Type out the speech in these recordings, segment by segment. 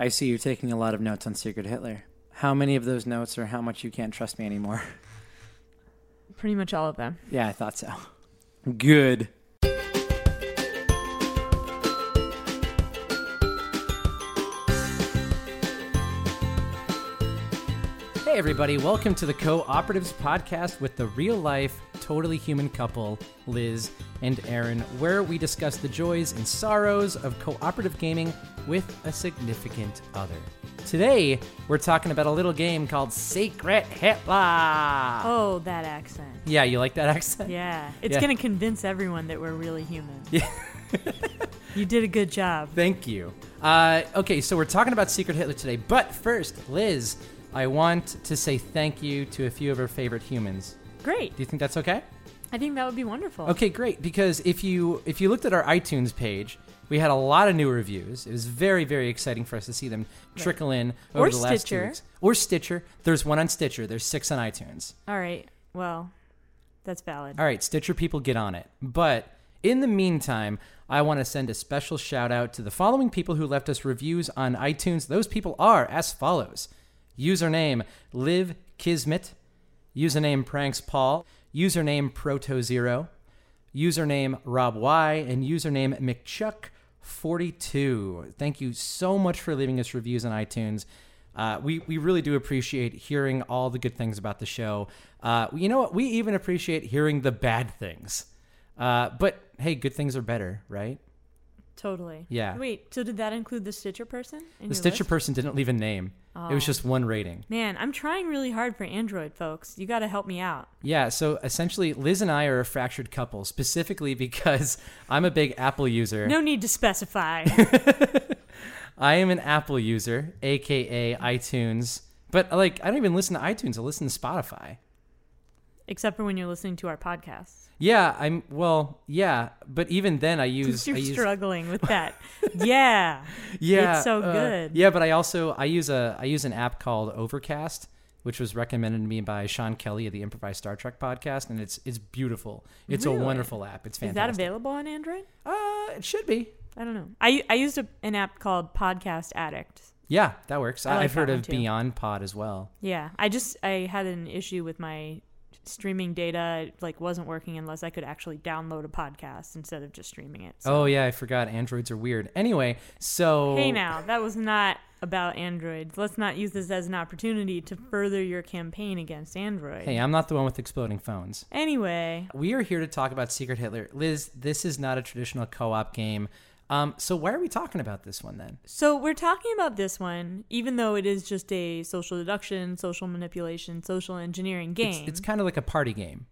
I see you're taking a lot of notes on Secret Hitler. How many of those notes are how much you can't trust me anymore? Pretty much all of them. yeah, I thought so. Good. Everybody, welcome to the Cooperatives Podcast with the real life, totally human couple, Liz and Aaron, where we discuss the joys and sorrows of cooperative gaming with a significant other. Today, we're talking about a little game called Secret Hitler. Oh, that accent. Yeah, you like that accent? Yeah. It's Yeah. going to convince everyone that we're really human. Yeah. You did a good job. Thank you. Uh, okay, so we're talking about Secret Hitler today, but first, Liz, I want to say thank you to a few of our favorite humans. Great. Do you think that's okay? I think that would be wonderful. Okay, great. Because if you if you looked at our iTunes page, we had a lot of new reviews. It was very very exciting for us to see them trickle in over Or the last two Stitcher. weeks. Or Stitcher. There's one on Stitcher. There's six on iTunes. All right. Well, that's valid. All right, Stitcher people, get on it. But in the meantime, I want to send a special shout out to the following people who left us reviews on iTunes. Those people are as follows Username Liv Kismet, username Pranks Paul, username Proto Zero, username Rob Y, and username McChuck42. Thank you so much for leaving us reviews on iTunes. Uh, we, we really do appreciate hearing all the good things about the show. Uh, you know what? We even appreciate hearing the bad things. Uh, but hey, good things are better, right? Totally. Yeah. Wait, so did that include the Stitcher person? In The Stitcher list? person didn't leave a name. It was Oh. just one rating. Man, I'm trying really hard for Android, folks. You got to help me out. Yeah, so essentially, Liz and I are a fractured couple, specifically because I'm a big Apple user. No need to specify. I am an Apple user, aka iTunes. But like, I don't even listen to iTunes. I listen to Spotify. Except for when you're listening to our podcasts. Yeah, I'm well, yeah, but even then, I use. You're I use struggling with that. yeah. yeah, It's so uh, good. Yeah, but I also I use a I use an app called Overcast, which was recommended to me by Sean Kelly of the Improvised Star Trek podcast, and it's it's beautiful. It's a wonderful app. It's fantastic. Is that available on Android? Uh, it should be. I don't know. I, I used a, an app called Podcast Addict. Yeah, that works. I like I've heard of too. Beyond Pod as well. Yeah, I just I had an issue with my streaming data. Like wasn't working unless I could actually download a podcast instead of just streaming it. So. Oh yeah, I forgot. Androids are weird. Anyway, so Hey now, that was not about Androids. Let's not use this as an opportunity to further your campaign against Android. Hey, I'm not the one with exploding phones. Anyway, We are here to talk about Secret Hitler. Liz, this is not a traditional co-op game. Um, so why are we talking about this one then? so we're talking about this one, even though it is just a social deduction, social manipulation, social engineering game. It's, it's kind of like a party game.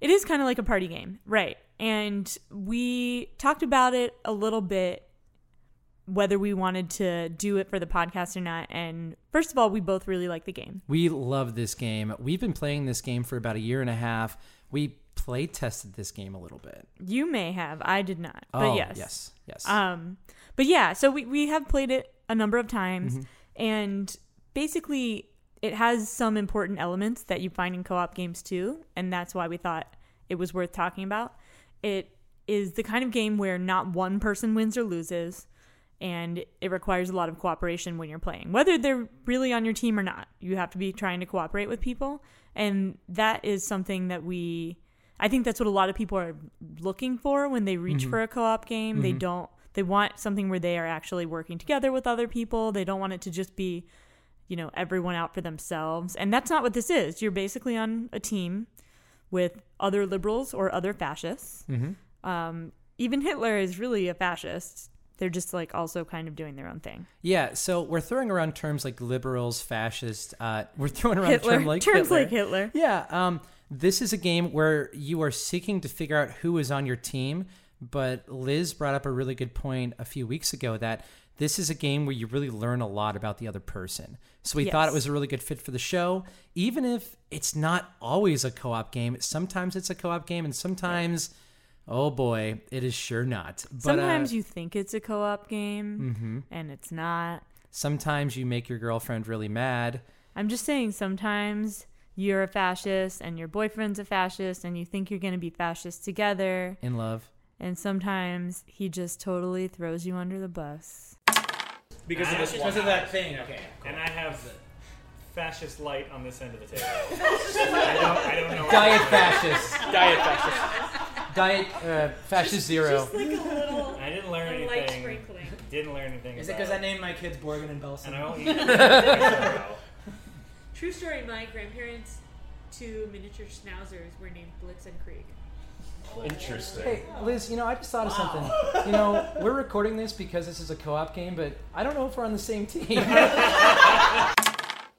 It is kind of like a party game, right? And we talked about it a little bit, whether we wanted to do it for the podcast or not. And first of all, we both really like the game. We love this game. We've been playing this game for about a year and a half. We play tested this game a little bit. You may have, I did not, but oh, yes, yes, yes. Um, but yeah, so we we have played it a number of times, Mm-hmm. and basically, it has some important elements that you find in co-op games too, and that's why we thought it was worth talking about. It is the kind of game where not one person wins or loses, and it requires a lot of cooperation when you're playing, whether they're really on your team or not. You have to be trying to cooperate with people, and that is something that we. I think that's what a lot of people are looking for when they reach for a co-op game. They don't. They want something where they are actually working together with other people. They don't want it to just be, you know, everyone out for themselves. And that's not what this is. You're basically on a team with other liberals or other fascists. Um, even Hitler is really a fascist. They're just like also kind of doing their own thing. yeah, so we're throwing around terms like liberals, fascist. Uh, we're throwing around Hitler, term like terms Hitler. like Hitler. Yeah, um, this is a game where you are seeking to figure out who is on your team. But Liz brought up a really good point a few weeks ago that this is a game where you really learn a lot about the other person. So we thought it was a really good fit for the show, even if it's not always a co op game. Sometimes it's a co op game, and sometimes, oh boy, it is sure not. But, Sometimes uh, you think it's a co-op game and it's not. sometimes you make your girlfriend really mad. I'm just saying sometimes you're a fascist and your boyfriend's a fascist and you think you're going to be fascist together In love. and sometimes he just totally throws you under the bus. because of this Because of that thing. Okay. And I have fascist light on this end of the table. I don't. I don't know. Diet fascist. Diet fascist. Diet uh, fascist zero. Just like a little I didn't learn a light anything. sprinkling. Didn't learn anything. Is it because I named my kids Borgin and Belson? And I won't eat it. True story. My grandparents, two miniature schnauzers, were named Blitz and Krieg. Oh, interesting. Hey, Liz, you know, I just thought of something. You know, we're recording this because this is a co op game, but I don't know if we're on the same team.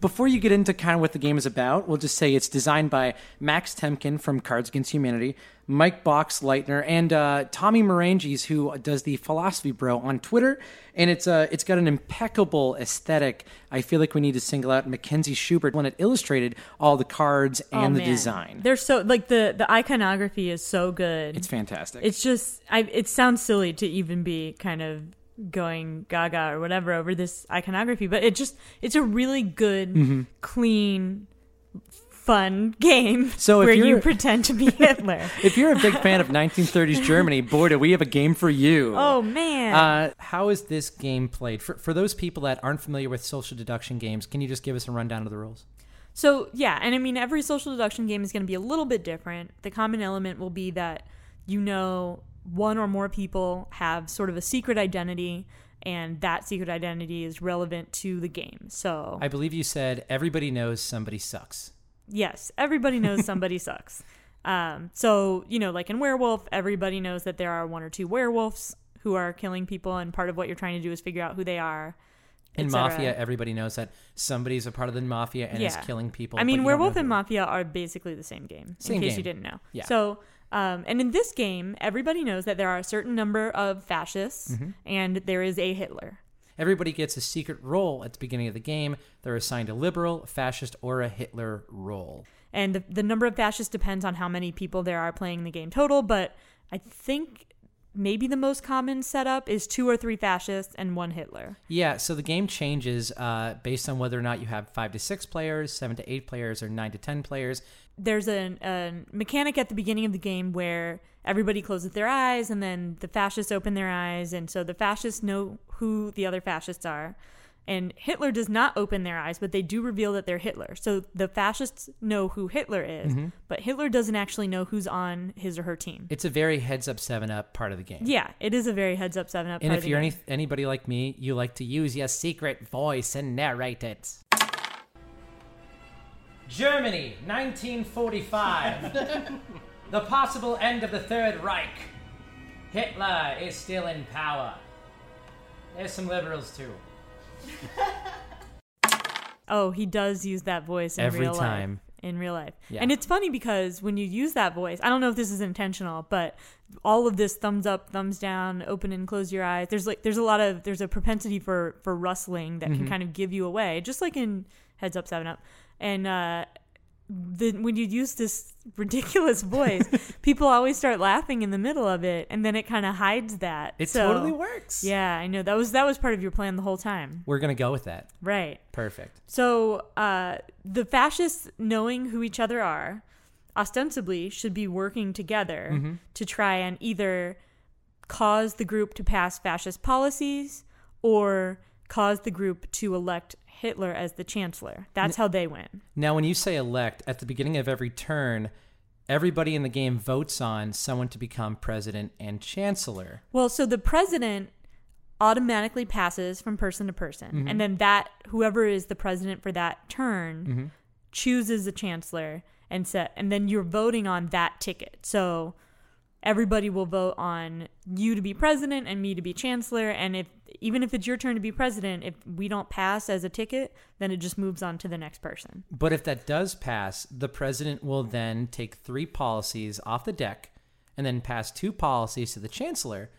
Before you get into kind of what the game is about, we'll just say it's designed by Max Temkin from Cards Against Humanity, Mike Boxleiter, and uh, Tommy Maranges, who does the Philosophy Bro on Twitter. And it's uh, it's got an impeccable aesthetic. I feel like we need to single out Mackenzie Schubert when it illustrated all the cards and oh, the design. They're so like the the iconography is so good. It's fantastic. It's just I it sounds silly to even be kind of going gaga or whatever over this iconography, but it just it's a really good, Mm-hmm. clean, fun game So if where you pretend to be Hitler. If you're a big fan of 1930s Germany, boy, do we have a game for you. oh man. Uh, how is this game played? For, for those people that aren't familiar with social deduction games, can you just give us a rundown of the rules? So yeah, and I mean every social deduction game is going to be a little bit different. The common element will be that you know one or more people have sort of a secret identity, and that secret identity is relevant to the game. So I believe you said everybody knows somebody sucks. yes, everybody knows somebody sucks. Um, so you know, like in Werewolf, everybody knows that there are one or two werewolves who are killing people, and part of what you're trying to do is figure out who they are. In. Mafia, everybody knows that somebody's a part of the Mafia and is killing people. I mean, Werewolf and. Mafia are basically the same game. Same in case game. you didn't know. Yeah. So, um, and in this game, everybody knows that there are a certain number of fascists, Mm-hmm. and there is a Hitler. Everybody gets a secret role at the beginning of the game. They're assigned a liberal, fascist, or a Hitler role. And the, the number of fascists depends on how many people there are playing the game total. But I think maybe the most common setup is two or three fascists and one Hitler. Yeah, so the game changes uh, based on whether or not you have five to six players, seven to eight players, or nine to ten players. there's a, a mechanic at the beginning of the game where everybody closes their eyes and then the fascists open their eyes and so the fascists know who the other fascists are and hitler does not open their eyes but they do reveal that they're hitler so the fascists know who hitler is mm-hmm. but hitler doesn't actually know who's on his or her team It's a very heads up, seven up part of the game. yeah it is a very heads up seven up And part if of the you're game. any, anybody like me, you like to use your secret voice and narrate it. Germany, 1945. the possible end of the Third Reich. Hitler is still in power. There's some liberals too. Oh, he does use that voice in Every real time. life. In real life. Yeah. And it's funny because when you use that voice, I don't know if this is intentional, but all of this thumbs up, thumbs down, open and close your eyes. There's like there's a lot of there's a propensity for for rustling that Mm-hmm. can kind of give you away, just like in Heads Up Seven Up. And uh the, when you use this ridiculous voice, people always start laughing in the middle of it, and then it kind of hides that. It So, totally works. Yeah, I know that was that was part of your plan the whole time, We're going to go with that. right? Perfect. So uh, the fascists, knowing who each other are, ostensibly should be working together to try and either cause the group to pass fascist policies or cause the group to elect Hitler as the chancellor. That's how they win. Now, when you say elect, at the beginning of every turn, everybody in the game votes on someone to become president and chancellor. Well, so the president automatically passes from person to person, Mm-hmm. and then that whoever is the president for that turn Mm-hmm. chooses a chancellor and set, and then you're voting on that ticket. So everybody will vote on you to be president and me to be chancellor, and if even if it's your turn to be president, if we don't pass as a ticket, then it just moves on to the next person. But if that does pass, the president will then take three policies off the deck and then pass two policies to the chancellor,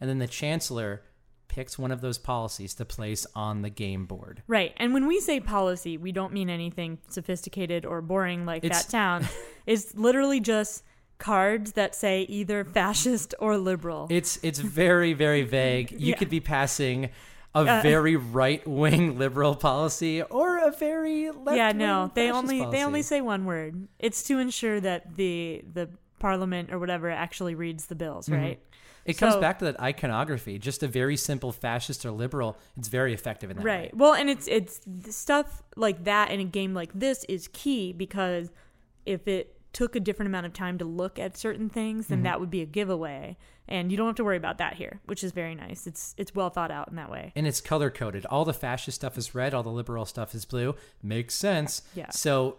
and then the chancellor picks one of those policies to place on the game board. Right. And when we say policy, we don't mean anything sophisticated or boring like It's- that town. it's literally just cards that say either fascist or liberal. It's it's very very vague. You Yeah. could be passing a Uh, very right wing liberal policy or a very left yeah, no. They only they only say one word. It's to ensure that the the parliament or whatever actually reads the bills, Mm-hmm. right? It comes So- back to that iconography, just a very simple fascist or liberal. It's very effective in that Right. way. Well, and it's it's stuff like that in a game like this is key because if it took a different amount of time to look at certain things, Mm-hmm. then that would be a giveaway, and you don't have to worry about that here, which is very nice. It's it's well thought out in that way. And it's color coded. All the fascist stuff is red, all the liberal stuff is blue. Makes sense. Yeah. So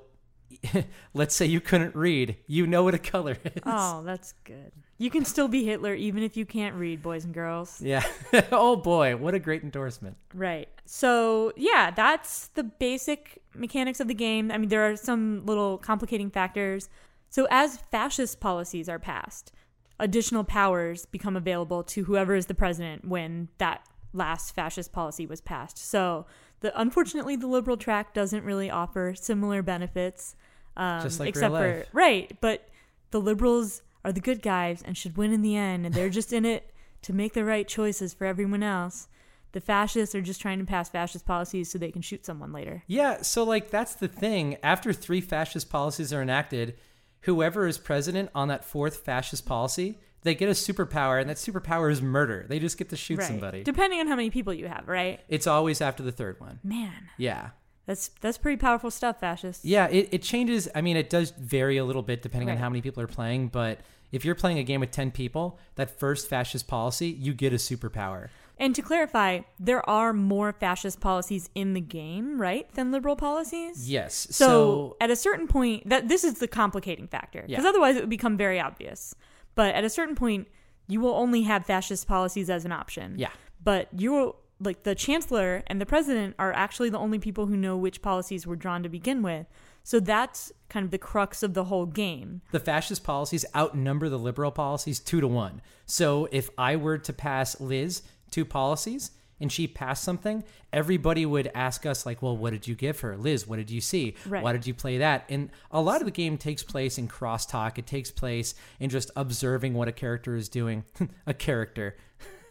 let's say you couldn't read, you know what a color is. Oh, that's good. You can still be Hitler even if you can't read, boys and girls. Yeah. oh boy, what a great endorsement. Right. So, yeah, that's the basic mechanics of the game. I mean, there are some little complicating factors. So, as fascist policies are passed, additional powers become available to whoever is the president when that last fascist policy was passed. So, the unfortunately, the liberal track doesn't really offer similar benefits. Um, Just like except real for right, but the liberals are the good guys and should win in the end, and they're just in it to make the right choices for everyone else. The fascists are just trying to pass fascist policies so they can shoot someone later. Yeah, so like that's the thing. After three fascist policies are enacted, whoever is president on that fourth fascist policy, they get a superpower, and that superpower is murder. They just get to shoot somebody. Depending on how many people you have, right? It's always after the third one. Man, Yeah. that's that's pretty powerful stuff, fascists. Yeah, it, it changes. I mean, it does vary a little bit depending on how many people are playing, but if you're playing a game with 10 people, that first fascist policy, you get a superpower. And to clarify, there are more fascist policies in the game, right, than liberal policies? Yes. So, So, at a certain point, that this is the complicating factor because Yeah. otherwise it would become very obvious. But at a certain point, you will only have fascist policies as an option. yeah. But you will like the chancellor and the president are actually the only people who know which policies were drawn to begin with. So that's kind of the crux of the whole game. The fascist policies outnumber the liberal policies two to one. So if I were to pass Liz two policies and she passed something, everybody would ask us, like, well, what did you give her? Liz, what did you see? Right. Why did you play that? And a lot of the game takes place in crosstalk. It takes place in just observing what a character is doing. a character.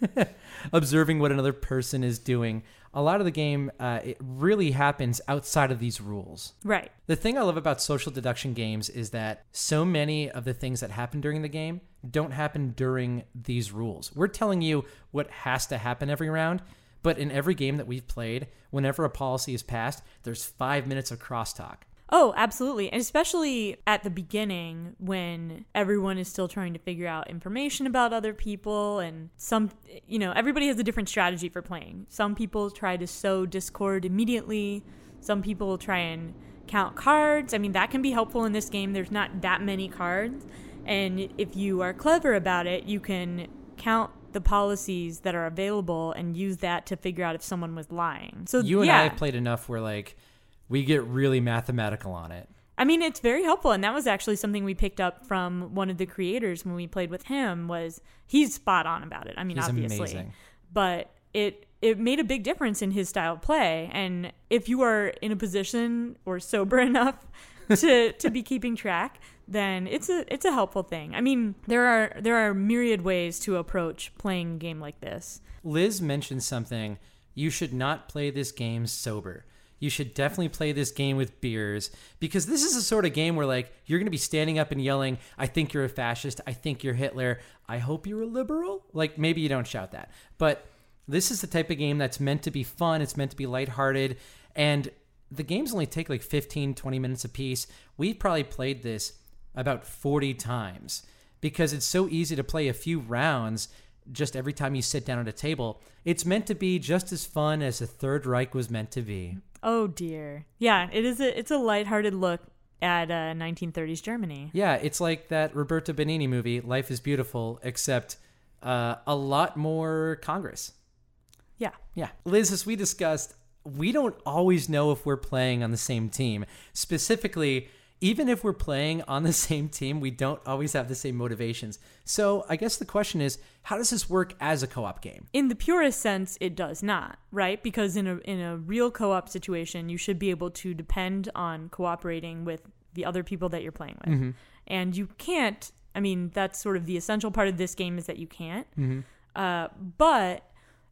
observing what another person is doing. A lot of the game, uh, it really happens outside of these rules. Right. The thing I love about social deduction games is that so many of the things that happen during the game don't happen during these rules. We're telling you what has to happen every round, but in every game that we've played, whenever a policy is passed, there's five minutes of crosstalk. Oh, absolutely. And especially at the beginning when everyone is still trying to figure out information about other people and some you know, everybody has a different strategy for playing. Some people try to sow discord immediately. Some people try and count cards. I mean, that can be helpful in this game. There's not that many cards. And if you are clever about it, you can count the policies that are available and use that to figure out if someone was lying. So You and yeah. I have played enough where like we get really mathematical on it. I mean, it's very helpful, and that was actually something we picked up from one of the creators when we played with him. Was he's spot on about it? I mean, He's obviously, amazing. but it it made a big difference in his style of play. And if you are in a position or sober enough to to be keeping track, then it's a it's a helpful thing. I mean, there are there are myriad ways to approach playing a game like this. Liz mentioned something. You should not play this game sober. You should definitely play this game with beers because this is a sort of game where like you're going to be standing up and yelling, "I think you're a fascist. I think you're Hitler. I hope you're a liberal." Like maybe you don't shout that. But this is the type of game that's meant to be fun, it's meant to be lighthearted, and the games only take like 15 20 minutes apiece. We've probably played this about 40 times because it's so easy to play a few rounds just every time you sit down at a table. It's meant to be just as fun as the Third Reich was meant to be. Oh dear, yeah, it is a it's a lighthearted look at uh, 1930s Germany. Yeah, it's like that Roberto Benigni movie, Life is Beautiful, except uh, a lot more Congress. Yeah. Yeah. Liz, as we discussed, we don't always know if we're playing on the same team. Specifically, even if we're playing on the same team, we don't always have the same motivations. So I guess the question is, how does this work as a co op game? in the purest sense it does not right because in a in a real co-op situation you should be able to depend on cooperating with the other people that you're playing with and you can't i mean that's sort of the essential part of this game is that you can't uh, but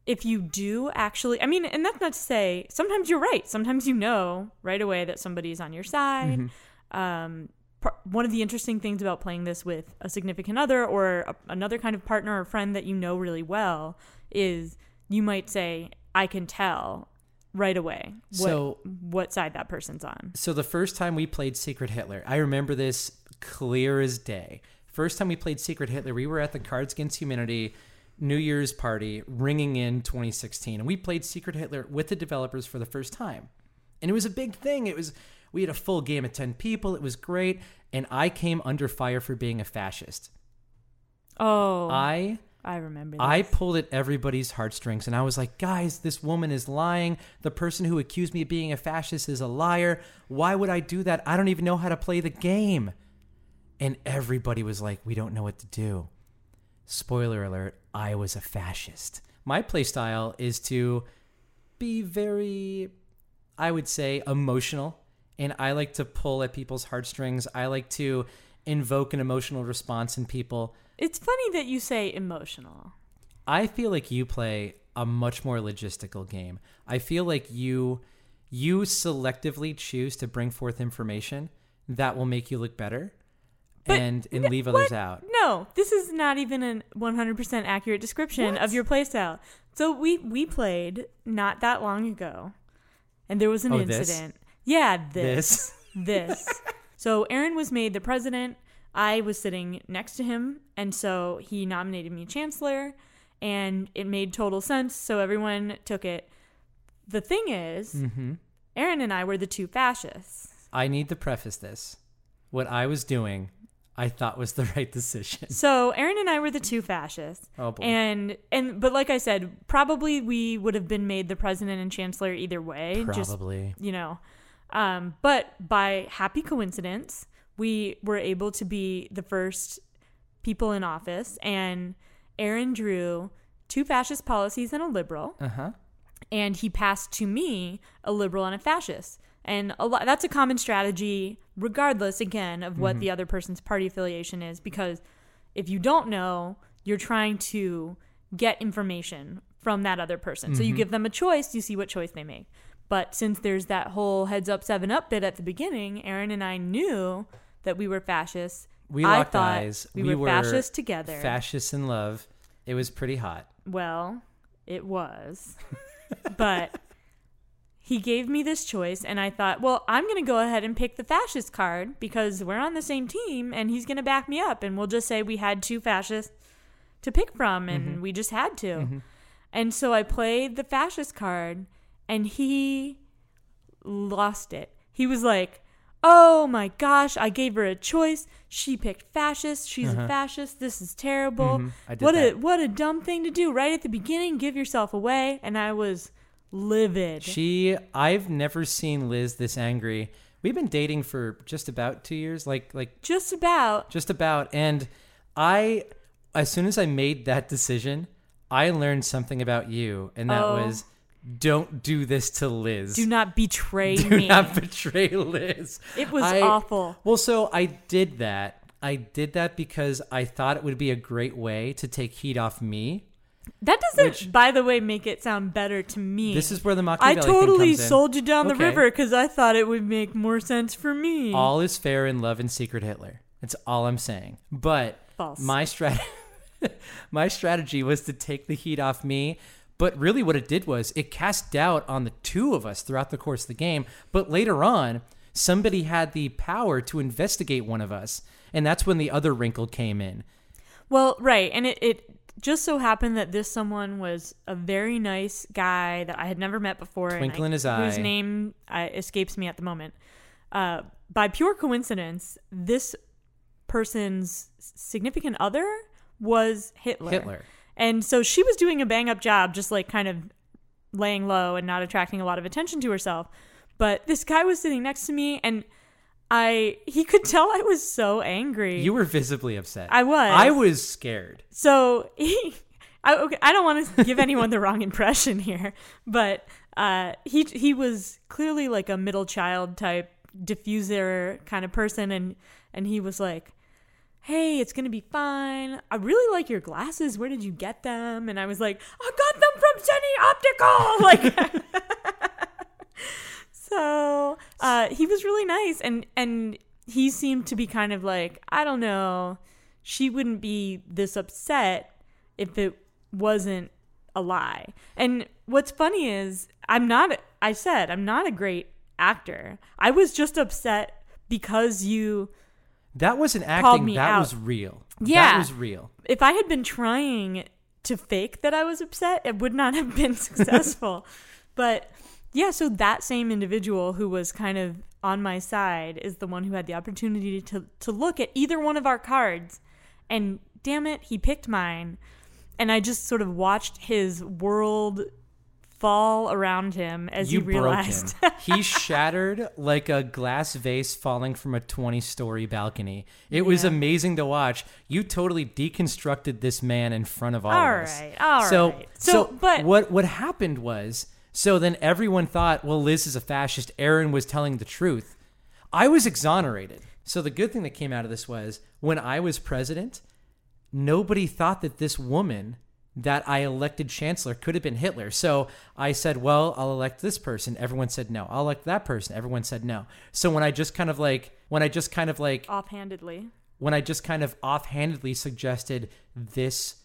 if you do actually i mean and that's not to say sometimes you're right sometimes you know right away that somebody's on your side um, par- one of the interesting things about playing this with a significant other or a, another kind of partner or friend that you know really well is you might say, I can tell right away what, So- what side that person's on. So the first time we played Secret Hitler, I remember this clear as day. First time we played Secret Hitler, we were at the Cards Against Humanity New Year's party, ringing in 2016, and we played Secret Hitler with the developers for the first time, and it was a big thing. It was we had a full game of 10 people. It was great, and I came under fire for being a fascist. Oh, I, I remember this. I pulled at everybody's heartstrings and I was like, guys, this woman is lying. The person who accused me of being a fascist is a liar. Why would I do that? I don't even know how to play the game. And everybody was like, we don't know what to do. Spoiler alert, I was a fascist. My playstyle is to be very, I would say, emotional. And I like to pull at people's heartstrings. I like to invoke an emotional response in people. It's funny that you say emotional. I feel like you play a much more logistical game. I feel like you you selectively choose to bring forth information that will make you look better But and and leave others what? out. No, this is not even a 100% accurate description What? of your playstyle. So we we played not that long ago, and there was an Oh, this? incident. Yeah, this This this. so Aaron was made the president. I was sitting next to him, and so he nominated me chancellor, and it made total sense. So everyone took it. The thing is, hmm Aaron and I were the two fascists. I need to preface this. What I was doing, I thought was the right decision. So Aaron and I were the two fascists. Oh boy. And and but like I said, probably we would have been made the president and chancellor either way. Just Probably. you know. Um, but by happy coincidence, we were able to be the first people in office and Aaron drew two fascist policies and a liberal Uh-huh. and he passed to me a liberal and a fascist. And a lot, that's a common strategy, regardless, again, of what mm-hmm. the other person's party affiliation is, because if you don't know, you're trying to get information from that other person. So you mm-hmm. give them a choice, you see what choice they make. But since there's that whole heads up, seven up bit at the beginning, Aaron and I knew that we were fascists. We I locked eyes. We, We were, were fascists together. Fascists in love. It was pretty hot. Well, it was. but he gave me this choice, and I thought, well, I'm going to go ahead and pick the fascist card because we're on the same team, and he's going to back me up. And we'll just say we had two fascists to pick from, and mm-hmm. we just had to. Mm-hmm. And so I played the fascist card, and he lost it. He was like, Oh my gosh, I gave her a choice. She picked fascist. She's a uh-huh. fascist. This is terrible. Mhm, did what a what a dumb thing to do right at the beginning. Give yourself away. And I was livid. She I've never seen Liz this angry. We've been dating for just about 2 years, like like Just about. just about and I as soon as I made that decision, I learned something about you and that Oh. was don't do this to Liz. Do not betray Do me. not betray Liz. it was I- awful. Well, so I did that. I did that because I thought it would be a great way to take heat off me. That doesn't, Which- by the way, make it sound better to me. This is where the I Machiavelli thing totally comes in. sold you down the Okay. river because I thought it would make more sense for me. All is fair in love and secret Hitler. That's all I'm saying. But False. my strat my strategy was to take the heat off me. But really what it did was it cast doubt on the two of us throughout the course of the game. But later on, somebody had the power to investigate one of us. And that's when the other wrinkle came in. Well, right, and it, it just so happened that this someone was a very nice guy that I had never met before, Twinkle in his whose name uh, escapes me at the moment. Uh, by pure coincidence, this person's significant other was Hitler. Hitler. and so she was doing a bang up job, just like kind of laying low and not attracting a lot of attention to herself. But this guy was sitting next to me, and I he could tell I was so angry. You were visibly upset. I was. I was scared. So he, I, okay, I don't want to give anyone the wrong impression here, but uh, he he was clearly like a middle child type diffuser kind of person, and and he was like, "Hey, it's gonna be fine. I really like your glasses. Where did you get them?" And I was like, "I got them from Zenni Optical." Like, so uh, he was really nice, and and he seemed to be kind of like, I don't know, she wouldn't be this upset if it wasn't a lie. And what's funny is, I'm not, I said, I'm not a great actor. I was just upset because you, That wasn't acting. me That out. was real. Yeah. That was real. if I had been trying to fake that I was upset, it would not have been successful. but yeah, so that same individual who was kind of on my side is the one who had the opportunity to to look at either one of our cards and damn it, he picked mine. And I just sort of watched his world fall around him as you he realized. he shattered like a glass vase falling from a 20 story balcony. It was amazing to watch. You totally deconstructed this man in front of all All of us. right, all so, right. So, So, but- what what happened was so then everyone thought, well, Liz is a fascist. Aaron was telling the truth. I was exonerated. So the good thing that came out of this was when I was president, nobody thought that this woman that I elected chancellor could have been Hitler. So I said, well, I'll elect this person. Everyone said no. I'll elect that person. Everyone said no. So when I just kind of like, when I just kind of like, Offhandedly. when I just kind of offhandedly suggested this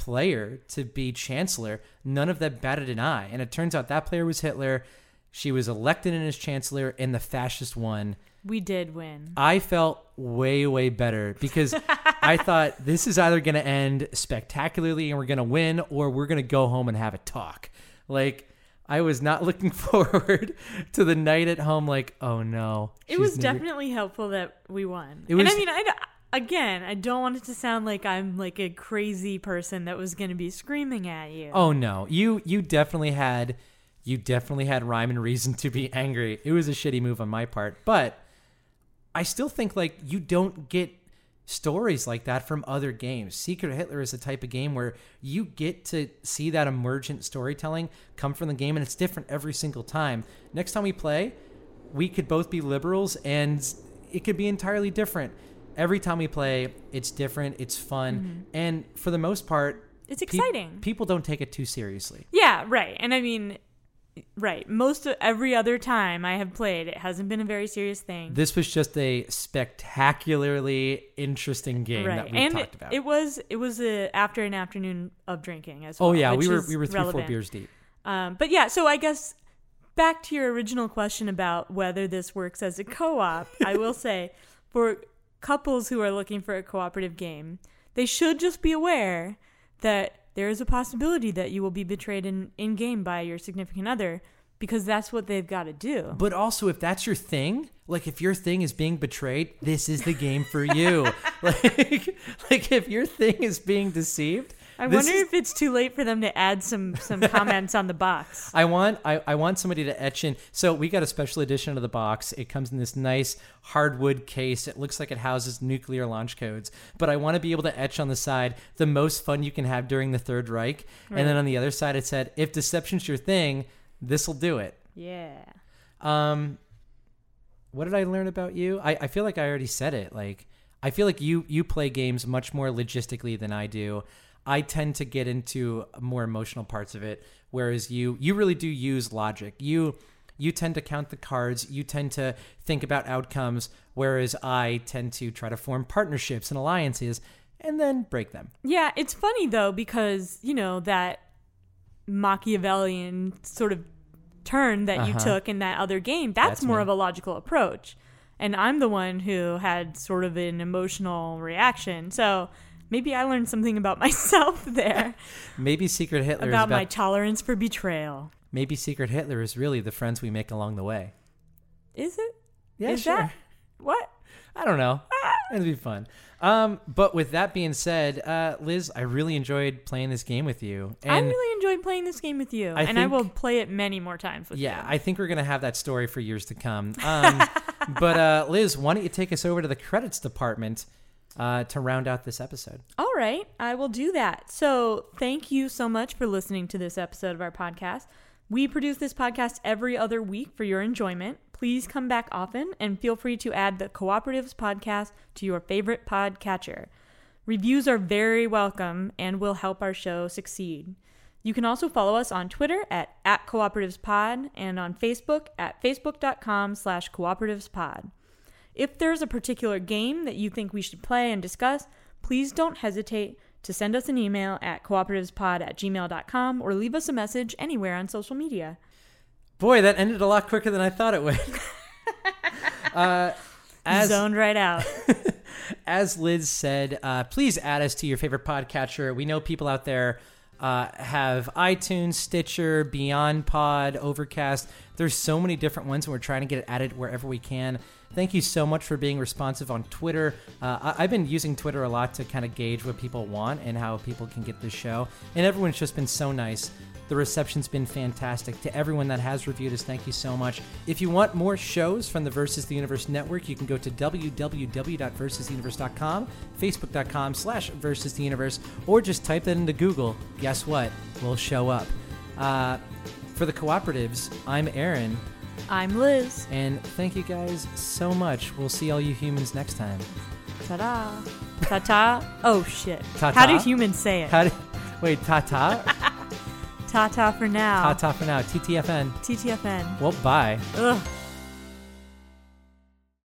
player to be chancellor, none of them batted an eye. And it turns out that player was Hitler. She was elected in as chancellor, and the fascist won. We did win. I felt way, way better because I thought this is either going to end spectacularly and we're going to win, or we're going to go home and have a talk. Like, I was not looking forward to the night at home, like, oh no. It was never- definitely helpful that we won. It and was- I mean, I again, I don't want it to sound like I'm like a crazy person that was going to be screaming at you. Oh no, you you definitely had you definitely had rhyme and reason to be angry. It was a shitty move on my part, but I still think like you don't get stories like that from other games. Secret Hitler is the type of game where you get to see that emergent storytelling come from the game and it's different every single time. Next time we play, we could both be liberals and it could be entirely different. Every time we play, it's different, it's fun, and for the most part, It's exciting. people don't take it too seriously. Yeah, right. And I mean, right. Most of every other time I have played, it hasn't been a very serious thing. This was just a spectacularly interesting game right. that we and talked about. it was it was a, after an afternoon of drinking as well. oh yeah, we were we were three four beers deep. Um, but yeah, so I guess back to your original question about whether this works as a co-op, I will say for couples who are looking for a cooperative game, they should just be aware that there is a possibility that you will be betrayed in in game by your significant other because that's what they've got to do. But also, if that's your thing, like if your thing is being betrayed, this is the game for you. like, like if your thing is being deceived, I this wonder is- if it's too late for them to add some some comments on the box. I want I, I want somebody to etch in. So we got a special edition of the box. It comes in this nice hardwood case. It looks like it houses nuclear launch codes. But I want to be able to etch on the side the most fun you can have during the Third Reich. And then on the other side it said, if deception's your thing, this'll do it. Yeah. Um, what did I learn about you? I, I feel like I already said it. Like I feel like you you play games much more logistically than I do. I tend to get into more emotional parts of it, whereas you you really do use logic. You you tend to count the cards. You tend to think about outcomes, whereas I tend to try to form partnerships and alliances and then break them. Yeah, it's funny though because you know that Machiavellian sort of turn that you Uh-huh. took in that other game. That's, That's more me. of a logical approach, and I'm the one who had sort of an emotional reaction. So maybe I learned something about myself there Maybe Secret Hitler is about about my tolerance for betrayal. maybe Secret Hitler is really the friends we make along the way. Is it? Yeah, Is sure. that what? I don't know. It'd be fun. Um, but with that being said, uh, Liz, I really enjoyed playing this game with you. And I really enjoyed playing this game with you, I and I will play it many more times with yeah, you. I think we're gonna have that story for years to come. Um, but uh, Liz, why don't you take us over to the credits department uh, to round out this episode? All right, I will do that. So, thank you so much for listening to this episode of our podcast. We produce this podcast every other week for your enjoyment. Please come back often and feel free to add the Cooperatives podcast to your favorite podcatcher. Reviews are very welcome and will help our show succeed. You can also follow us on Twitter at, at cooperativespod and on Facebook at facebook.com slash cooperativespod. If there's a particular game that you think we should play and discuss, please don't hesitate to send us an email at cooperativespod at gmail.com or leave us a message anywhere on social media. Boy, that ended a lot quicker than I thought it would. uh, as Zoned right out. as Liz said, uh, please add us to your favorite podcatcher. We know people out there uh, have iTunes, Stitcher, Beyond Pod, Overcast. There's so many different ones, and we're trying to get it added wherever we can. Thank you so much for being responsive on Twitter. Uh, I- I've been using Twitter a lot to kind of gauge what people want and how people can get this show, and everyone's just been so nice. The reception's been fantastic. To everyone that has reviewed us, thank you so much. If you want more shows from the Versus the Universe Network, you can go to www.versustheuniverse.com, facebook.com slash versus the universe, or just type that into Google. Guess what? We'll show up. Uh, for the cooperatives, I'm Aaron, I'm Liz. and thank you guys so much. We'll see all you humans next time. Ta-da. Ta-ta. Oh, shit. Ta-ta? How do humans say it? How do, wait, ta ta? Ta-ta for now. Ta ta for now. TTFN. TTFN. Well, bye. Ugh.